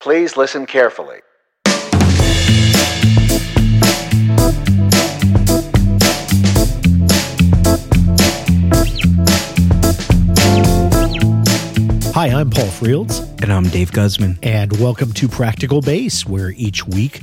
Please listen carefully. Hi, I'm Paul Frields, And I'm Dave Guzman. and welcome to Practical Bass, where each week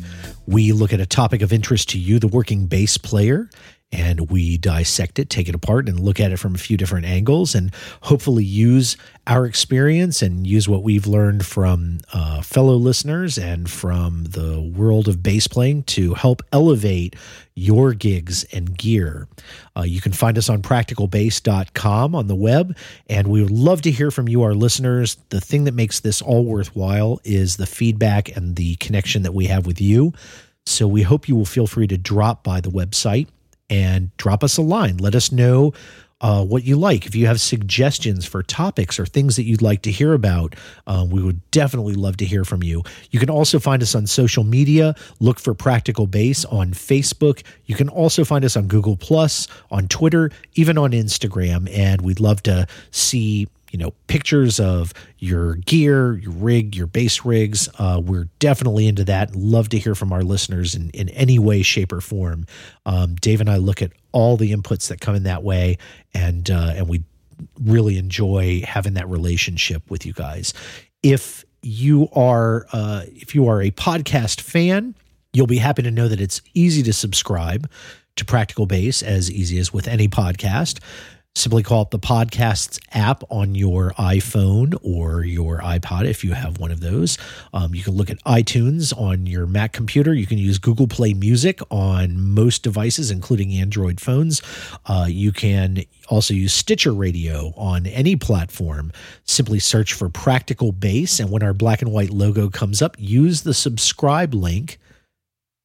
we look at a topic of interest to you, the working bass player, and we dissect it, take it apart, and look at it from a few different angles, and hopefully use our experience and use what we've learned from uh, fellow listeners and from the world of bass playing to help elevate your gigs and gear. Uh, you can find us on practicalbass.com on the web, and we would love to hear from you, our listeners. The thing that makes this all worthwhile is the feedback and the connection that we have with you. So we hope you will feel free to drop by the website and drop us a line. Let us know uh, what you like. If you have suggestions for topics or things that you'd like to hear about, uh, we would definitely love to hear from you. You can also find us on social media. Look for Practical Bass on Facebook. You can also find us on Google Plus, on Twitter, even on Instagram. And we'd love to see you know pictures of your gear your rig your bass rigs. Uh, we're definitely into that. Love to hear from our listeners in, in any way shape or form. Um, dave and i look at all the inputs that come in that way and uh, and we really enjoy having that relationship with you guys. If you are uh, if you are a podcast fan you'll be happy to know that it's easy to subscribe to practical bass as easy as with any podcast simply call up the podcasts app on your iphone or your ipod if you have one of those. Um, you can look at itunes on your mac computer. You can use google play music on most devices including android phones. Uh, you can also use stitcher radio on any platform. Simply search for practical bass and when our black and white logo comes up use the subscribe link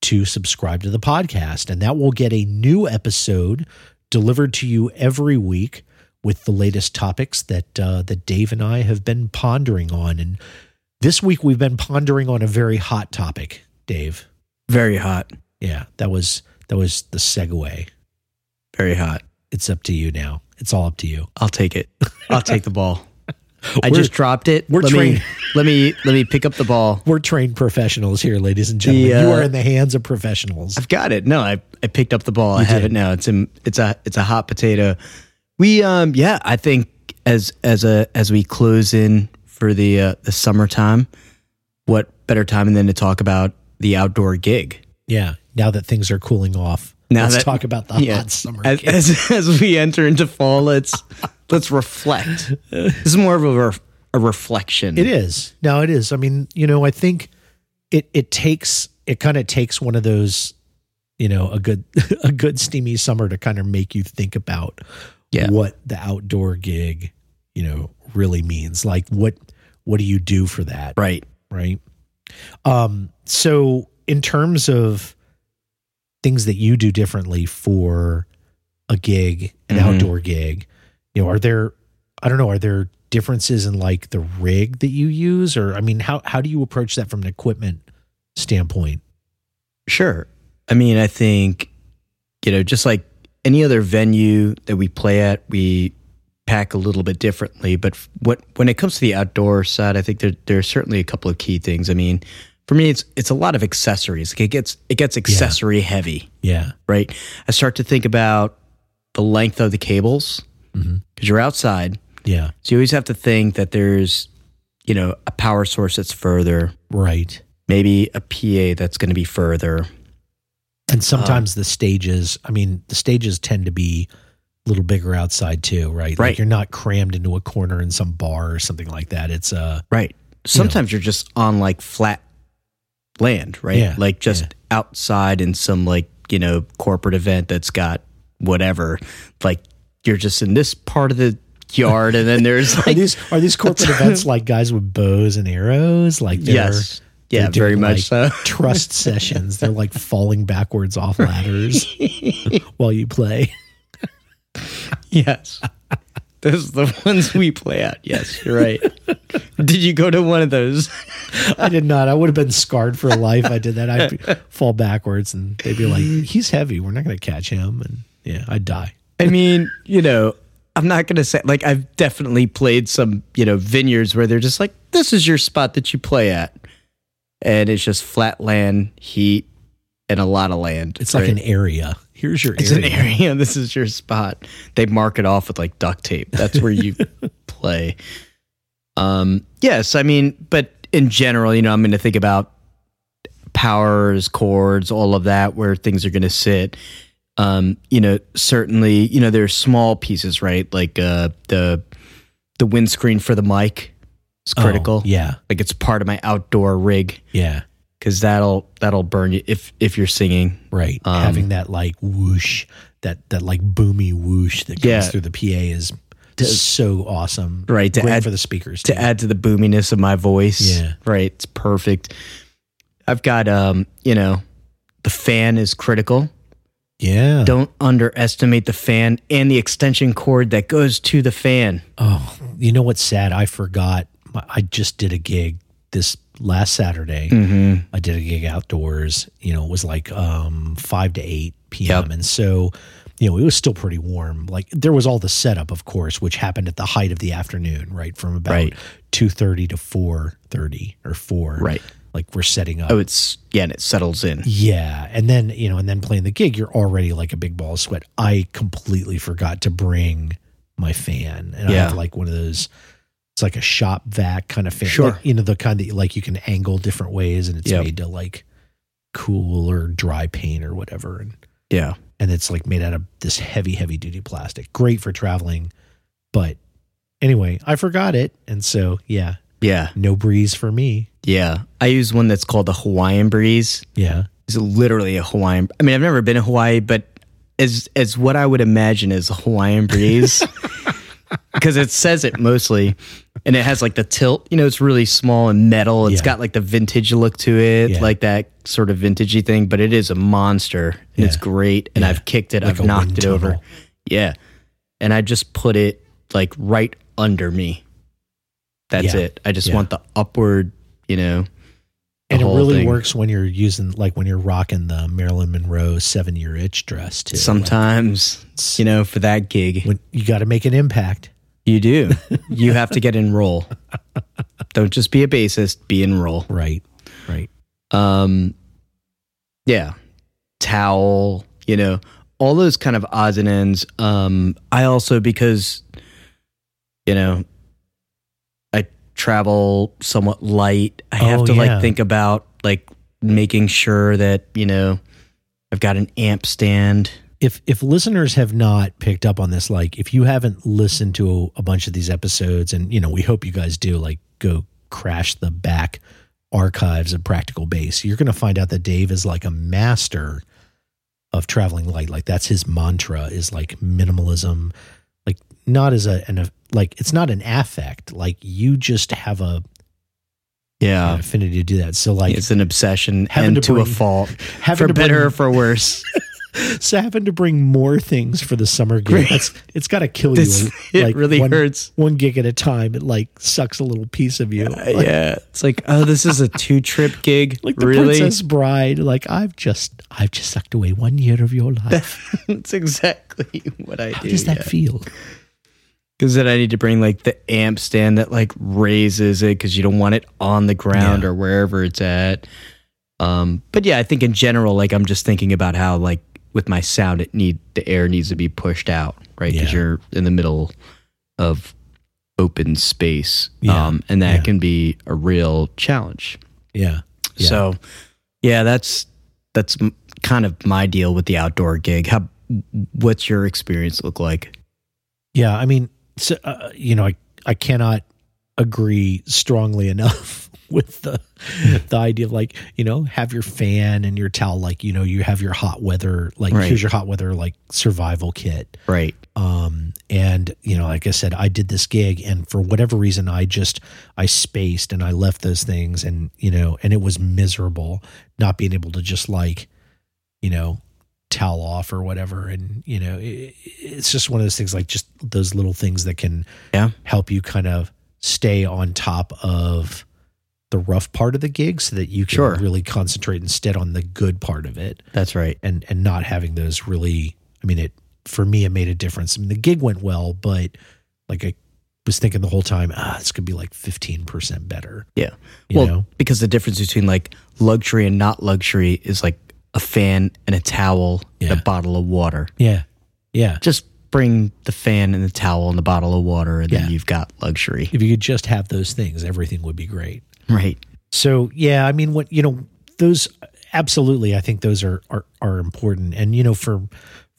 to subscribe to the podcast and that will get a new episode delivered to you every week with the latest topics that uh, that Dave and I have been pondering on. And this week we've been pondering on a very hot topic, Dave. Very hot. Yeah, that was that was the segue. Very hot. It's up to you now. It's all up to you. I'll take it. I'll take the ball. I just dropped it. we're let trained- me let me let me pick up the ball. We're trained professionals here, ladies and gentlemen. The, you uh, are in the hands of professionals. I've got it. No, I I picked up the ball. I You have did. it now. It's in, it's a it's a hot potato. We um yeah, I think as as a as we close in for the uh, the summertime, what better time than to talk about the outdoor gig? Yeah. Now that things are cooling off, Now let's that- talk about the Yeah. hot summer. As, as as we enter into fall, let's let's reflect. This is more of a ref, a reflection. It is. No, it is. I mean, you know, I think it it takes it kind of takes one of those, you know, a good a good steamy summer to kind of make you think about Yeah. what the outdoor gig, you know, really means. Like what what do you do for that? Right. Right. Um, so in terms of things that you do differently for a gig, an Mhm. outdoor gig, you know, are there I don't know, are there differences in like the rig that you use or I mean how how do you approach that from an equipment standpoint? Sure. I mean, I think, you know, just like any other venue that we play at, we pack a little bit differently. But what when it comes to the outdoor side, I think there there are certainly a couple of key things. I mean, for me, it's it's a lot of accessories. Like it gets it gets accessory heavy, Yeah. right? I start to think about the length of the cables because Mhm. you're outside, Yeah. so you always have to think that there's, you know, a power source that's further, Right. maybe a PA that's going to be further. And sometimes the stages, I mean, the stages tend to be a little bigger outside too, right? Like Right. you're not crammed into a corner in some bar or something like that. It's uh Right. Sometimes you're just on like flat land, right? Yeah, Like just yeah. outside in some like, you know, corporate event that's got whatever. Like you're just in this part of the yard and then there's are these are these corporate events like guys with bows and arrows? Like they're Yes. Yeah, very much like, so. trust sessions. They're like falling backwards off ladders while you play. yes. Those are the ones we play at. Yes, you're right. Did you go to one of those? I did not. I would have been scarred for life. I did that. I'd fall backwards and they'd be like, "He's heavy. We're not going to catch him." And yeah, I'd die. I mean, you know, I'm not going to say like I've definitely played some, you know, vineyards where they're just like this is your spot that you play at. and it's just flat land, heat, and a lot of land. It's like an area. Here's your area. It's area. an area. This is your spot. They mark it off with like duct tape. That's where you play. Um, yes, I mean, but in general, you know, I'm going to think about powers, cords, all of that, where things are going to sit. Um, you know, certainly, you know, there's small pieces, right? Like uh, the the windscreen for the mic is Oh, critical. yeah. Like it's part of my outdoor rig Yeah. Because that'll that'll burn you if if you're singing. Right. Um, Having that like whoosh, that that like boomy whoosh that comes Yeah. through the PA is so awesome. Right, to Great add- for the speakers. to add to the boominess of my voice. Yeah. Right. It's perfect. I've got um, you know, the fan is critical. yeah. Don't underestimate the fan and the extension cord that goes to the fan. Oh, you know what's sad? I forgot. I just did a gig this last Saturday. Mm-hmm. I did a gig outdoors. You know, it was like um, five to eight p.m. Yep. and so you know it was still pretty warm. Like there was all the setup, of course, which happened at the height of the afternoon, right from about Right. two thirty to four thirty or four. Right. like we're setting up. Oh, it's yeah, and it settles in. Yeah, and then you know, and then playing the gig, you're already like a big ball of sweat. I completely forgot to bring my fan, and I have like one of those. It's like a shop vac kind of fan, Sure. like, you know, the kind that like you can angle different ways, and it's Yep. made to like cool or dry paint or whatever, and Yeah. and it's like made out of this heavy, heavy duty plastic. Great for traveling, but anyway, I forgot it, and so yeah, Yeah. no breeze for me. Yeah. I use one that's called the Hawaiian breeze. Yeah, It's literally a Hawaiian. I mean, I've never been to Hawaii, but as as what I would imagine is a Hawaiian breeze, because it says it mostly, and it has like the tilt. You know, it's really small and metal. It's Yeah. got like the vintage look to it, Yeah. like that sort of vintagey thing. But it is a monster, and it's great. And Yeah. I've kicked it. Like I've knocked it over. tunnel. Yeah, and I just put it like right under me. That's Yeah. it. I just Yeah. want the upward. You know. and it really thing. works when you're using like when you're rocking the Marilyn Monroe seven year itch dress too. Sometimes, Like, you know, for that gig, when you got to make an impact. You do. you have to get in role. Don't just be a bassist, be in role. Right. Right. Um yeah. Towel, you know, all those kind of odds and ends. Um I also because you know I travel somewhat light. I have Oh, to yeah. like think about like making sure that, you know, I've got an amp stand. If if listeners have not picked up on this, like if you haven't listened to a bunch of these episodes, and you know, we hope you guys do, like go crash the back archives of Practical Bass, you're gonna find out that Dave is like a master of traveling light. Like that's his mantra is like minimalism, like not as a an like it's not an affect. Like you just have a Yeah. an affinity to do that. So like it's an obsession having and to to, a fault. having For to bring- better or for worse. so having to bring more things for the summer gig. That's it's got to kill This- you. it really one, hurts. One gig at a time. It like sucks a little piece of you. Uh, Like, yeah, it's like, oh, this is a two trip gig. like the really? Princess Bride. Like I've just I've just sucked away one year of your life. That's exactly what I How do. does that feel? Because then I need to bring like the amp stand that like raises it because you don't want it on the ground Yeah. or wherever it's at. Um, but yeah, I think in general, like I'm just thinking about how like with my sound, it need the air needs to be pushed out, right? Because Yeah. you're in the middle of open space, Yeah. um, and that Yeah. can be a real challenge. Yeah. So, yeah, that's that's kind of my deal with the outdoor gig. How what's your experience look like? Yeah, I mean, so, uh, you know, I I cannot agree strongly enough with the the idea of like you know have your fan and your towel like you know you have your hot weather like Right. here's your hot weather like survival kit Right. um and you know like i said i did this gig and for whatever reason i just i spaced and i left those things and you know and it was miserable not being able to just like you know towel off or whatever and you know it, it's just one of those things like just those little things that can Yeah. help you kind of stay on top of the rough part of the gig so that you can Sure. really concentrate instead on the good part of it That's right. and and not having those really i mean it for me it made a difference i mean the gig went well but like i was thinking the whole time, ah, this could be like 15% better. Yeah. You well, know? because the difference between like luxury and not luxury is like a fan and a towel and a bottle of water. Yeah. Yeah. Just bring the fan and the towel and the bottle of water, and Yeah. then you've got luxury. If you could just have those things, everything would be great. Right. So yeah, I mean, what you know, those absolutely, I think those are are are important. And you know, for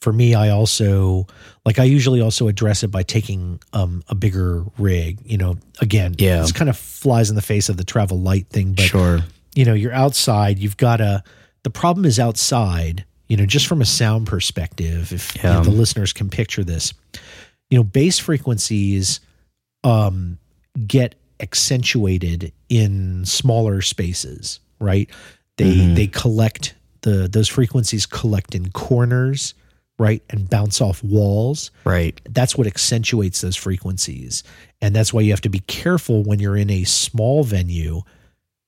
for me, I also like I usually also address it by taking um a bigger rig. You know, again, Yeah. this kind of flies in the face of the travel light thing, but sure. you know, you're outside. You've got a. The problem is outside. You know, just from a sound perspective, if you know, the listeners can picture this, you know, bass frequencies um, get accentuated in smaller spaces, right? They Mhm. they collect the those frequencies collect in corners, right, and bounce off walls Right. that's what accentuates those frequencies and that's why you have to be careful when you're in a small venue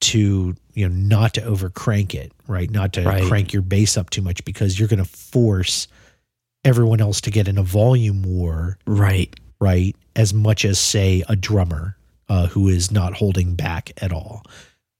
to you know not to over crank it right? Not to Right. crank your bass up too much because you're going to force everyone else to get in a volume war. Right. right? As much as say a drummer uh, who is not holding back at all.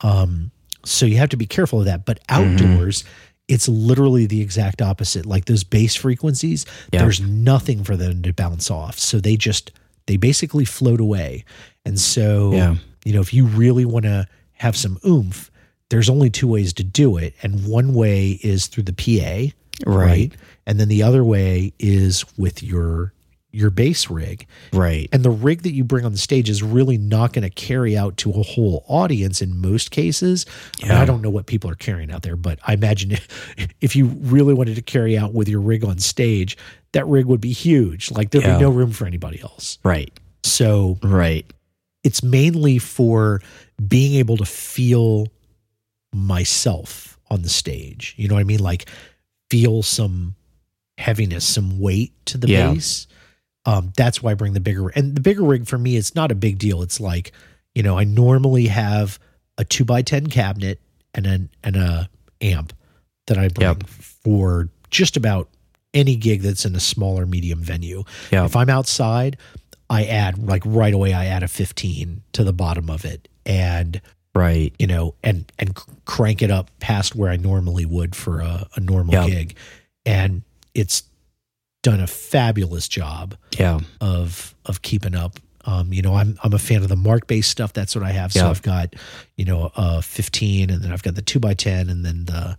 Um, so you have to be careful of that. But outdoors it's literally the exact opposite. Like those bass frequencies Yeah. there's nothing for them to bounce off. So they just they basically float away. And so Yeah. you know if you really want to have some oomph there's only two ways to do it and one way is through the pa Right. and then the other way is with your your bass rig Right. and the rig that you bring on the stage is really not going to carry out to a whole audience in most cases. I, mean, I don't know what people are carrying out there, but I imagine if, if you really wanted to carry out with your rig on stage, that rig would be huge. Like there'd Yeah. be no room for anybody else. Right. So Right. it's mainly for being able to feel myself on the stage. You know what I mean? Like feel some heaviness, some weight to the Yeah. bass. Um, that's why I bring the bigger and the bigger rig for me. It's not a big deal. It's like you know I normally have a two by ten cabinet and an and a amp that I bring Yep. for just about any gig that's in a smaller medium venue. Yeah. If I'm outside, I add like right away. I add a 15 to the bottom of it, and Right. you know, and and crank it up past where I normally would for a, a normal Yeah. gig, and it's done a fabulous job Yeah. of of keeping up. Um, you know, I'm I'm a fan of the Markbass stuff. That's what I have. So Yeah. I've got, you know, a 15, and then I've got the two by ten, and then the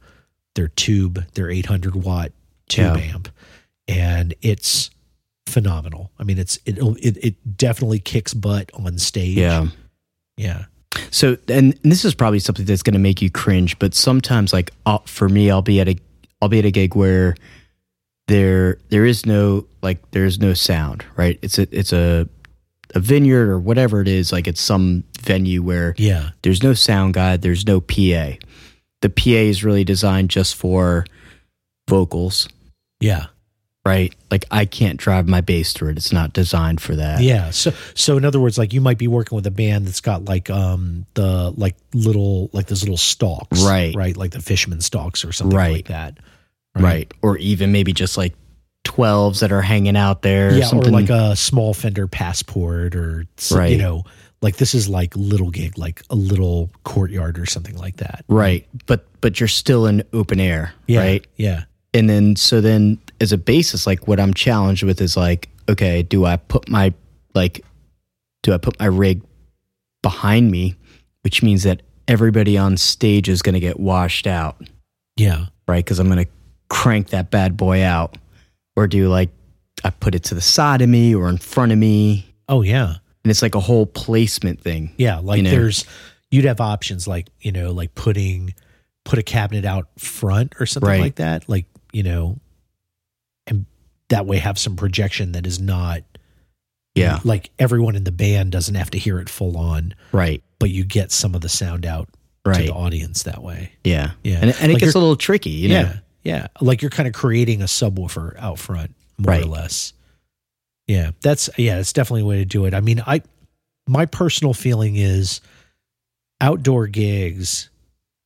their tube, their 800 watt tube Yeah. amp, and it's phenomenal. I mean, it's it it, it definitely kicks butt on stage. Yeah. yeah, So, and this is probably something that's going to make you cringe, but sometimes, like uh, for me, I'll be at a, I'll be at a gig where there, there is no like, there's no sound, right? It's a, it's a, a vineyard or whatever it is. Like it's some venue where yeah, there's no sound guide, there's no PA. The PA is really designed just for vocals, yeah. Right? Like I can't drive my bass through it. It's not designed for that. Yeah. So so in other words, like you might be working with a band that's got like um the like little like those little stalks. Right. Right. Like the fisherman stalks or something Right. like that. right. Or even maybe just like 12s that are hanging out there. Yeah. something. Or like a small fender passport or some, you know, like this is like little gig, like a little courtyard or something like that. Right. But but you're still in open air, Yeah. right? Yeah. And then so then as a basis, like what I'm challenged with is like, okay, do I put my like do I put my rig behind me, which means that everybody on stage is gonna get washed out, Yeah. right? Because I'm gonna crank that bad boy out. Or do like I put it to the side of me or in front of me. Oh yeah. And it's like a whole placement thing. Yeah. Like You know? there's you'd have options like, you know, like putting put a cabinet out front or something Right. like that. Like, you know, that way have some projection that is not Yeah. like everyone in the band doesn't have to hear it full on, Right. but you get some of the sound out to the audience that way. Yeah. Yeah. And, and it Like gets a little tricky, you know? yeah. Yeah. Like you're kind of creating a subwoofer out front, more or less. Yeah. That's, yeah, it's definitely a way to do it. I mean, I, my personal feeling is outdoor gigs,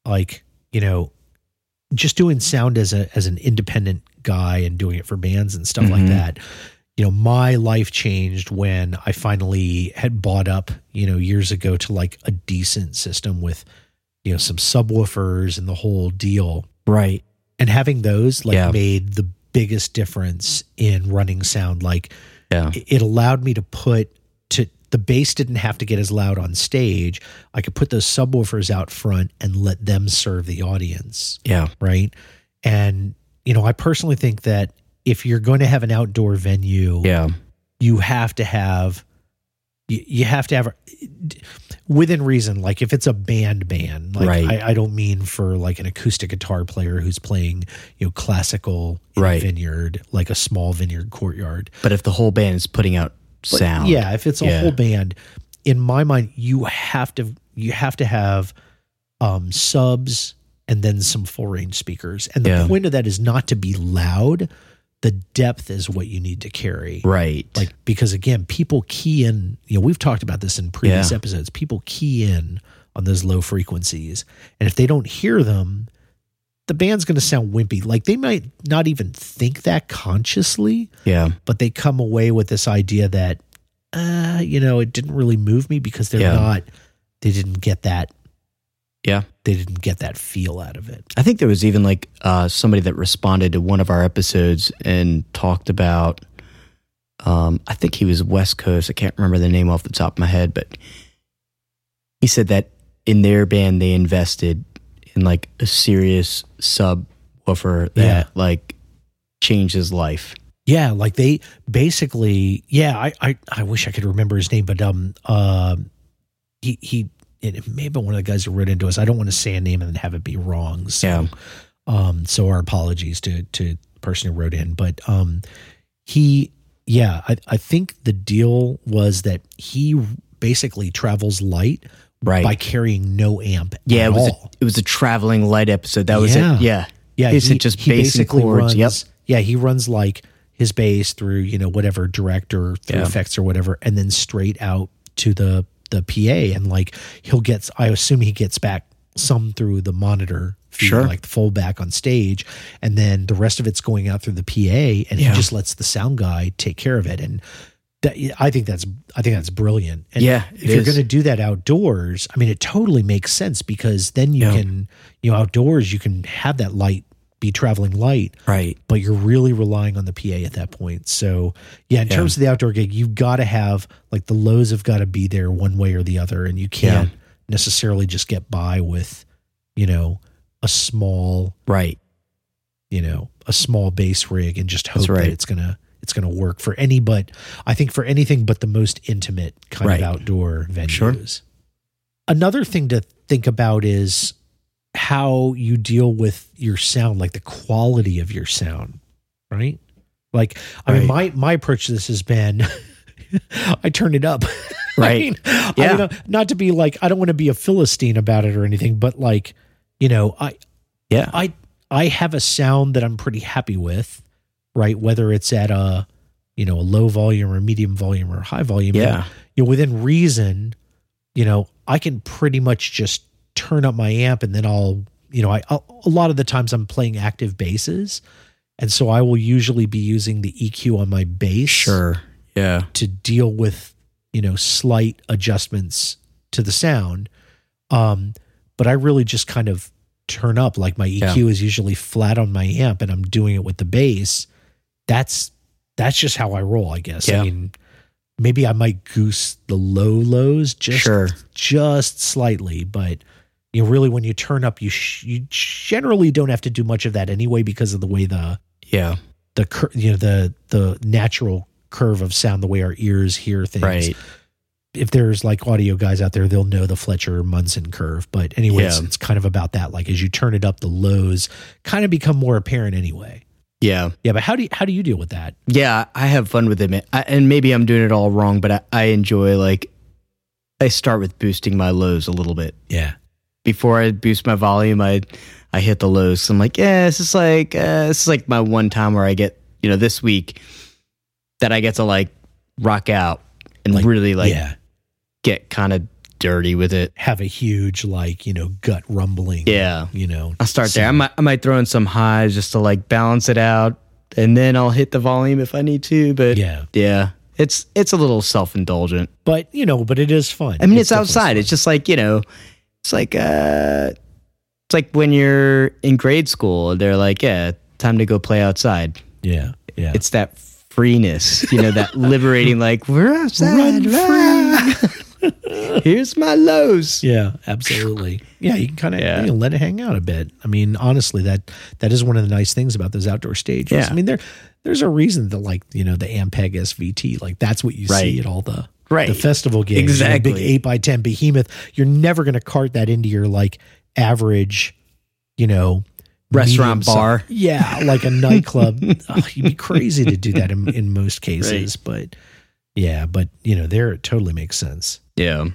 like, you know, just doing sound as a, as an independent guy and doing it for bands and stuff like Mhm. that. you know, my life changed when I finally had bought up, you know, years ago to like a decent system with, you know, some subwoofers and the whole deal. Right. And having those like Yeah. made the biggest difference in running sound. Like Yeah. it allowed me to put to the bass didn't have to get as loud on stage. I could put those subwoofers out front and let them serve the audience Yeah. right? And you know, I personally think that if you're going to have an outdoor venue, Yeah. you have to have you, you have to have within reason. Like if it's a band band, like Right. I, I don't mean for like an acoustic guitar player who's playing you know classical in a Right. vineyard, like a small vineyard courtyard. But if the whole band is putting out But sound. Yeah, if it's a Yeah. whole band, in my mind, you have to you have to have um, subs and then some full range speakers. And the Yeah. point of that is not to be loud. The depth is what you need to carry. Right. Like because again, people key in. You know, we've talked about this in previous Yeah. episodes. People key in on those low frequencies, and if they don't hear them. The band's going to sound wimpy. Like they might not even think that consciously, yeah. but they come away with this idea that uh you know it didn't really move me because they're Yeah. not they didn't get that Yeah. they didn't get that feel out of it I think there was even like uh, somebody that responded to one of our episodes and talked about. Um, I think he was West Coast. I can't remember the name off the top of my head, but he said that in their band they invested in like a serious subwoofer that Yeah. like changed his life. yeah like they basically yeah i i, I wish i could remember his name but um uh, he he it may have been one of the guys who wrote into us i don't want to say a name and then have it be wrong so Yeah. um so our apologies to to the person who wrote in but um he yeah i i think the deal was that he basically travels light Right. by carrying no amp yeah, at it was a, it was a traveling light episode. That was Yeah. it. Yeah. yeah Is it just bass and cords? runs Yep. yeah he runs like his bass through you know whatever direct or through Yeah. effects or whatever and then straight out to the the pa and like he'll get i assume he gets back some through the monitor feed, Sure. like the full back on stage and then the rest of it's going out through the pa and Yeah. he just lets the sound guy take care of it and that, I think that's I think that's brilliant. And Yeah, if you're going to do that outdoors, I mean, it totally makes sense because then you Yeah. can, you know, outdoors you can have that light be traveling light, Right. but you're really relying on the PA at that point. So yeah, in Yeah. terms of the outdoor gig, you've got to have like the lows have got to be there one way or the other, and you can't necessarily just get by with, you know, a small, Right. you know, a small bass rig and just hope right. that it's gonna it's gonna work for any but I think for anything but the most intimate kind Right. of outdoor venues. Sure. Another thing to think about is how you deal with your sound, like the quality of your sound, right? Like, I mean, my my approach to this has been, I turn it up, I Right. mean, I Yeah. mean, uh, not to be like, I don't want to be a philistine about it or anything, but like, you know, I Yeah. I I have a sound that I'm pretty happy with, right? Whether it's at a you know a low volume or medium volume or high volume, Yeah. you know, within reason, you know, I can pretty much just turn up my amp and then I'll, you know, I I'll, a lot of the times I'm playing active basses, and so I will usually be using the EQ on my bass, Sure. Yeah. to deal with you know slight adjustments to the sound um but i really just kind of turn up like my eq is usually flat on my amp and i'm doing it with the bass that's that's just how i roll i guess Yeah. i mean maybe i might goose the low lows just Sure. just slightly but you know really when you turn up you sh- you generally don't have to do much of that anyway because of the way the Yeah. the cur- you know the the natural curve of sound the way our ears hear things Right. if there's like audio guys out there they'll know the fletcher munson curve but anyway it's, Yeah. it's kind of about that like as you turn it up the lows kind of become more apparent anyway Yeah. yeah but how do you how do you deal with that Yeah. I have fun with it. I, and maybe I'm doing it all wrong, but I, I enjoy like, I start with boosting my lows a little bit. yeah Before I boost my volume, I, I hit the lows. So I'm like, yeah, this is like, uh, this is like my one time where I get, you know, this week that I get to like rock out and Like, really like yeah get kind of dirty with it. have a huge like you know gut rumbling Yeah. you know I'll start there. I might, I might throw in some highs just to like balance it out. and then I'll hit the volume if I need to. But Yeah. yeah, it's it's a little self indulgent. But you know, but it is fun. I mean, it's, definitely outside. It's just like you know, it's like uh, it's like when you're in grade school. They're like, yeah, time to go play outside. Yeah, yeah. It's that freeness, you know, that liberating. Like we're outside. Run ah. Here's my lows. Yeah, absolutely. Yeah, you can kind of Yeah. you know, let it hang out a bit. I mean, honestly, that that is one of the nice things about those outdoor stages. Yeah. I mean, there there's a reason that like you know the Ampeg SVT, like that's what you Right. see at all the Right. the festival games. Exactly. you know, big eight by ten behemoth. You're never going to cart that into your like average, you know. Restaurant bar. yeah, like a nightclub. oh, you'd be crazy to do that in, in most cases, but yeah, but you know, there it totally makes sense. Yeah.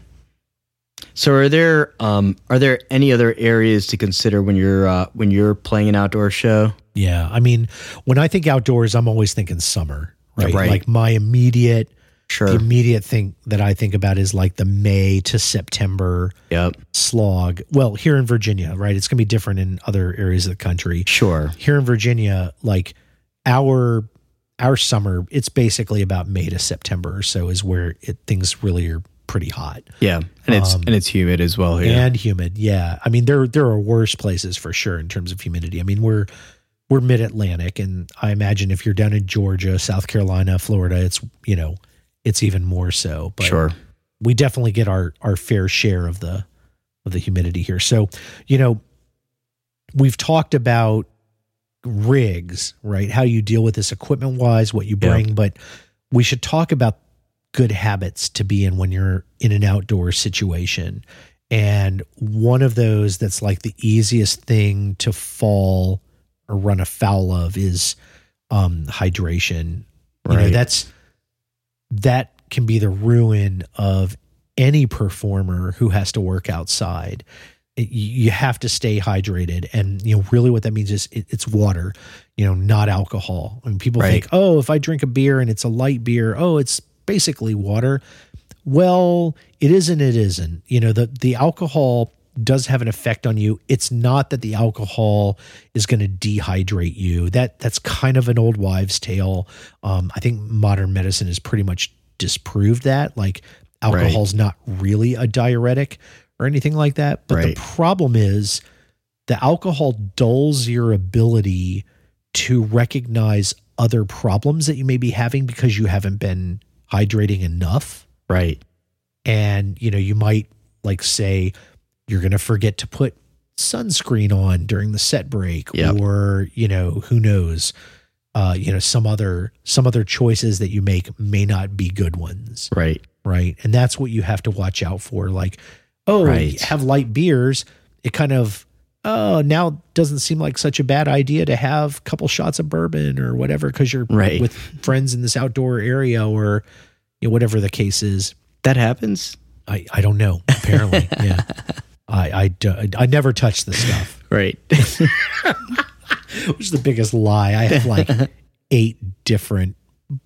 So are there um are there any other areas to consider when you're uh, when you're playing an outdoor show? Yeah. I mean, when I think outdoors, I'm always thinking summer, right? Right. Like my immediate, the Sure. immediate thing that I think about is like the May to September Yep. slog. Well, here in Virginia, right? It's going to be different in other areas of the country. Sure. Here in Virginia, like our our summer, it's basically about May to September or so is where it things really are pretty hot Yeah. And it's Um, and it's humid as well here. and humid. Yeah, I mean there there are worse places for sure in terms of humidity. I mean we're we're mid Atlantic, and I imagine if you're down in Georgia, South Carolina, Florida, it's you know it's even more so. But sure. we definitely get our our fair share of the of the humidity here. So you know we've talked about rigs, right? How you deal with this equipment wise, what you Yeah. bring, but we should talk about good habits to be in when you're in an outdoor situation. And one of those that's like the easiest thing to fall or run afoul of is um, hydration. You know, Right. that's that can be the ruin of any performer who has to work outside. It- you you have to stay hydrated, and you know really what that means is it, it's water, you know, not alcohol. I mean, people Right. think, oh, if I drink a beer and it's a light beer, oh, it's basically water. Well, it isn't. It isn't. You know, the the alcohol does have an effect on you. It's not that the alcohol is going to dehydrate you. That that's kind of an old wives' tale. Um, I think modern medicine has pretty much disproved that. Like alcohol's not really a diuretic or anything like that. But Right. the problem is the alcohol dulls your ability to recognize other problems that you may be having because you haven't been hydrating enough Right. and you know you might like say you're going to forget to put sunscreen on during the set break Yep. or you know who knows uh you know some other some other choices that you make may not be good ones Right. right and that's what you have to watch out for like oh Right. have light beers it kind of oh now doesn't seem like such a bad idea to have a couple shots of bourbon or whatever because you're Right. with friends in this outdoor area or you know, whatever the case is That happens? I, I don't know. Apparently, yeah. I, I, I never touch this stuff, Right. which is the biggest lie. I have like eight different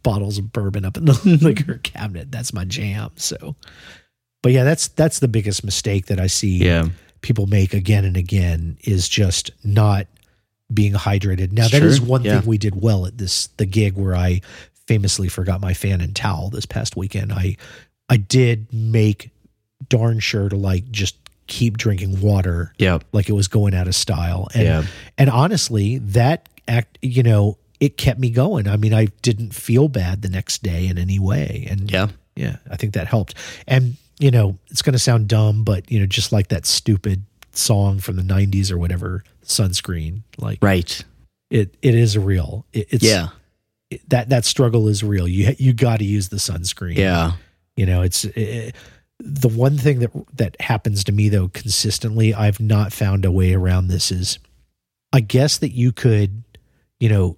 bottles of bourbon up in the liquor cabinet. That's my jam. So, but yeah, that's that's the biggest mistake that I see yeah. People make again and again is just not being hydrated. Now that Sure, is one yeah. thing we did well at this the gig where I famously forgot my fan and towel this past weekend. I I did make darn sure to like just keep drinking water Yeah. like it was going out of style. And Yeah. and honestly, that act you know, it kept me going. I mean, I didn't feel bad the next day in any way. And Yeah. yeah, I think that helped. And you know, it's going to sound dumb, but you know, just like that stupid song from the '90s or whatever, sunscreen. Like Right. it, it is real. It, it's Yeah. it- that that struggle is real. You you got to use the sunscreen. Yeah. you know, it's it, the one thing that that happens to me though consistently. I've not found a way around this. Is I guess that you could, you know.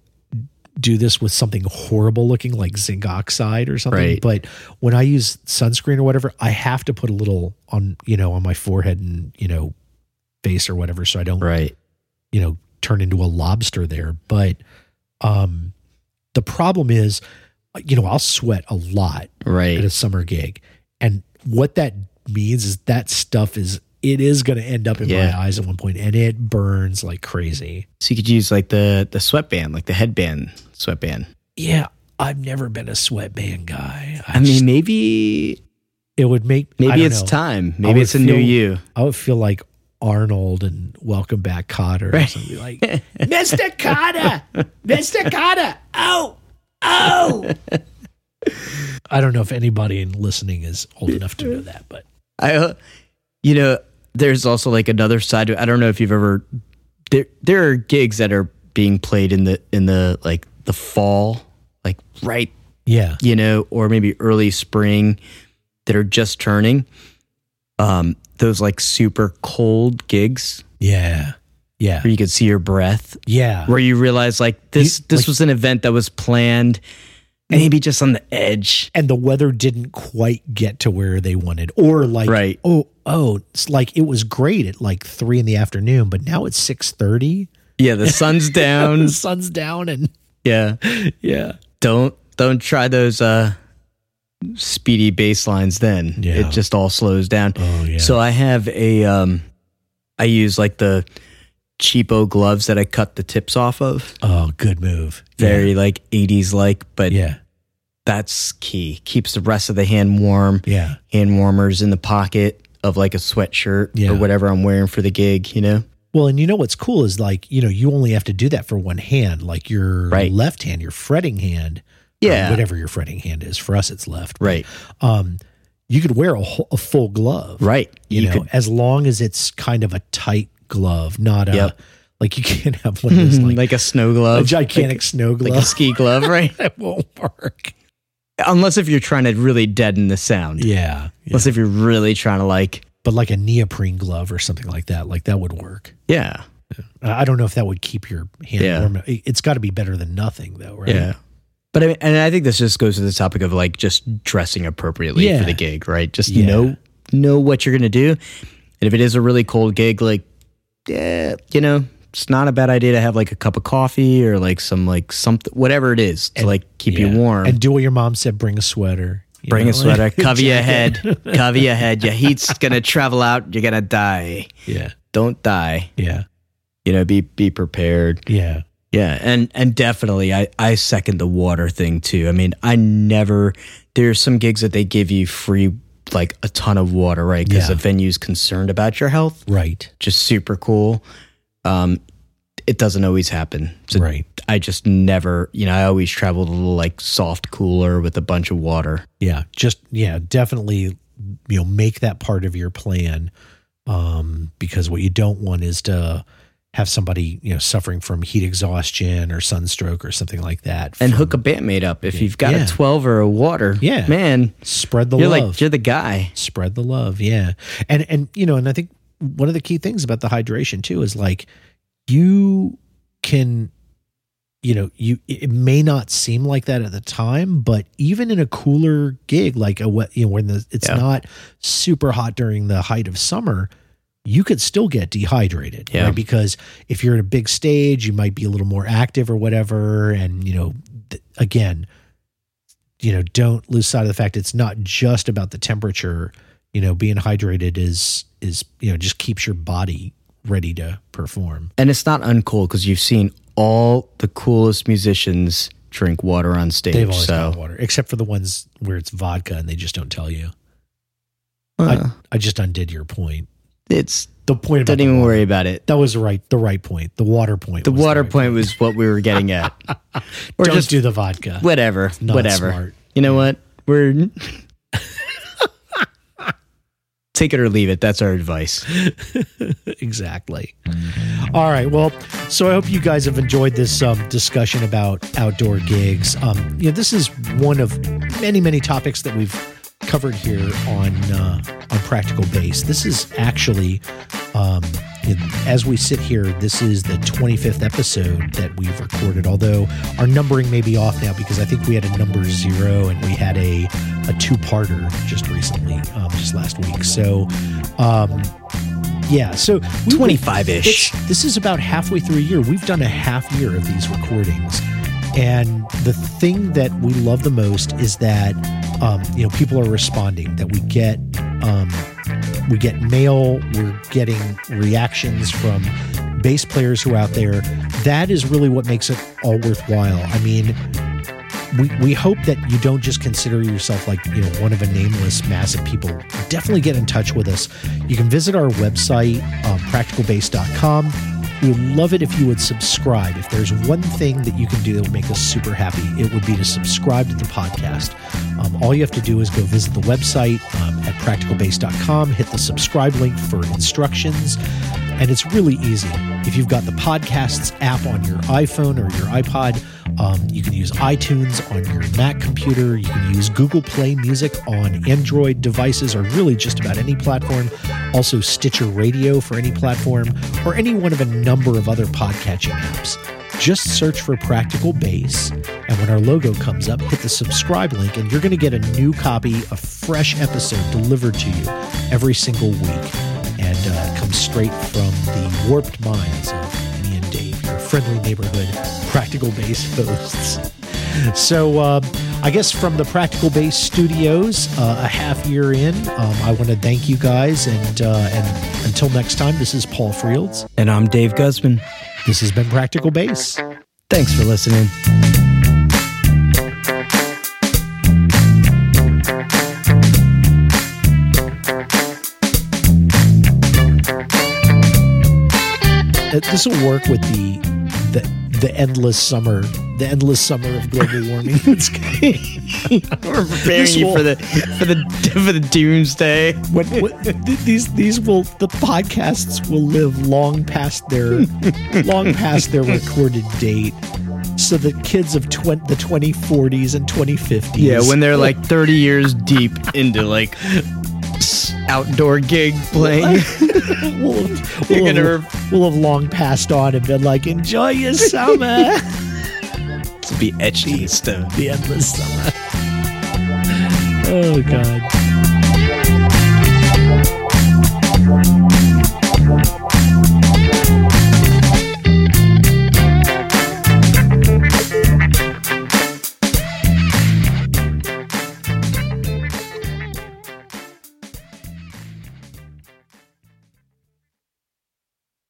Do this with something horrible looking like zinc oxide or something. Right. But when I use sunscreen or whatever, I have to put a little on, you know, on my forehead and, you know, face or whatever. So I don't Right. you know turn into a lobster there but um the problem is you know i'll sweat a lot right. at a summer gig and what that means is that stuff is it is going to end up in Yeah. my eyes at one point, and it burns like crazy. So you could use like the the sweatband, like the headband sweatband. Yeah, I've never been a sweatband guy. I mean, maybe it would make maybe it's know. time. Maybe it's a new you. I would feel like Arnold and Welcome Back Kotter or something like Mr. Kotter, Mr. Kotter, oh, oh. I don't know if anybody in listening is old enough to know that, but I, uh, you know, there's also like another side to. I don't know if you've ever there. There are gigs that are being played in the in the like the fall, like right, yeah, you know, or maybe early spring that are just turning. Um, those like super cold gigs yeah, yeah, where you could see your breath, yeah. where you realize like this You- this like- was an event that was planned, maybe just on the edge. and the weather didn't quite get to where they wanted or like Right. oh oh it's like it was great at like three in the afternoon but now it's 6.30 Yeah, the sun's down. the sun's down and yeah. yeah don't don't try those uh speedy bass lines then Yeah. it just all slows down oh yeah so i have a um i use like the cheapo gloves that i cut the tips off of. Oh good move. Very like 80s like but yeah. that's key. Keeps the rest of the hand warm. Yeah. Hand warmers in the pocket of like a sweatshirt Yeah. or whatever i'm wearing for the gig you know? Well and you know what's cool is like you know you only have to do that for one hand. Like your Right. left hand your fretting hand Yeah. whatever your fretting hand is. For us it's left right. um you could wear a, whole- a full glove. Right. You, you, know could as long as it's kind of a tight glove not a Yep. like you can't have one of those like, like, a snow glove, a gigantic snow glove like a ski glove right that won't work unless if you're trying to really deaden the sound yeah, yeah. Unless if you're really trying to like, but like a neoprene glove or something like that like that would work yeah, i don't know if that would keep your hand Yeah. warm It- it's got to be better than nothing though right yeah. But I mean, and I think this just goes to the topic of like just dressing appropriately Yeah. for the gig, right? Just know know what you're gonna do, and if it is a really cold gig, like, yeah, you know, it's not a bad idea to have like a cup of coffee or like some like something, whatever it is, to like keep Yeah. you warm. and do what your mom said bring a sweater Bring know, a sweater, cover your head, cover your head. Your heat's gonna travel out. You're gonna die. yeah Don't die. yeah You know, be be prepared. yeah Yeah, and and definitely I I second the water thing too. I mean, I never there's some gigs that they give you free like a ton of water, right? Because Yeah. the venue's concerned about your health. right Just super cool. Um it doesn't always happen. So right I just never, you know, I always traveled a little like soft cooler with a bunch of water. yeah just yeah definitely you know make that part of your plan um because what you don't want is to have somebody you know suffering from heat exhaustion or sunstroke or something like that And from- hook a bandmate up if you've got Yeah. a 12 or a water. Yeah. Man, spread the you're love like you're the guy. spread the love yeah and and you know and i think one of the key things about the hydration too is like you can you know you it may not seem like that at the time but even in a cooler gig like a wet you know when the, it's Yeah. not super hot during the height of summer you could still get dehydrated Yeah. right because if you're at a big stage you might be a little more active or whatever. And you know th- again you know don't lose sight of the fact it's not just about the temperature. You know being hydrated is is you know just keeps your body ready to perform. And it's not uncool because you've seen all the coolest musicians drink water on stage. they've always so. got water except for the ones where it's vodka and they just don't tell you. Uh, i just undid your point it's the point don't the even worry about it. that was right the right point the water point The water right point was what we were getting at. or don't just do the vodka whatever, Not whatever. smart. You know what? We're take it or leave it. That's our advice. exactly. All right. Well, so I hope you guys have enjoyed this um, discussion about outdoor gigs. Um, you know, this is one of many, many topics that we've covered here on uh, on Practical Bass. This is actually, um, it- as we sit here, this is the 25th episode that we've recorded. Although our numbering may be off now because I think we had a number zero and we had a a two parter just recently, um, just last week. So. Um, yeah, so 25-ish. This is about halfway through a year. We've done a half year of these recordings, and the thing that we love the most is that um, you know people are responding. That we get um, we get mail, we're getting reactions from bass players who are out there. That is really what makes it all worthwhile. I mean, we, we hope that you don't just consider yourself like you know one of a nameless mass of people definitely get in touch with us you can visit our website um, practicalbass.com we would love it if you would subscribe if there's one thing that you can do that would make us super happy it would be to subscribe to the podcast um, all you have to do is go visit the website um, at practicalbass.com, hit the subscribe link for instructions and it's really easy. If you've got the podcasts app on your iPhone or your iPod, um, you can use iTunes on your Mac computer. You can use Google Play Music on Android devices or really just about any platform. Also, Stitcher Radio for any platform or any one of a number of other podcatching apps. Just search for Practical Bass, and when our logo comes up, hit the subscribe link, and you're going to get a new copy, a fresh episode delivered to you every single week and uh, comes straight from the warped minds of friendly neighborhood practical bass hosts. So, uh, I guess from the Practical Bass Studios, uh, a half year in, um, I want to thank you guys, and uh, and until next time, this is Paul Fields, and I'm Dave Guzman. This has been Practical Bass. Thanks for listening. this will work with the the endless summer, the endless summer of global warming. We're preparing you will, for the for the for the doomsday. When, when, these these will the podcasts will live long past their long past their recorded date. So the kids of tw- the 2040s and 2050s. Yeah, when they're like 30 years deep into like outdoor gig playing. we'll, have, we'll, have, we'll have long passed on and been like, enjoy your summer. to be etched in stone. The endless summer. Oh, God.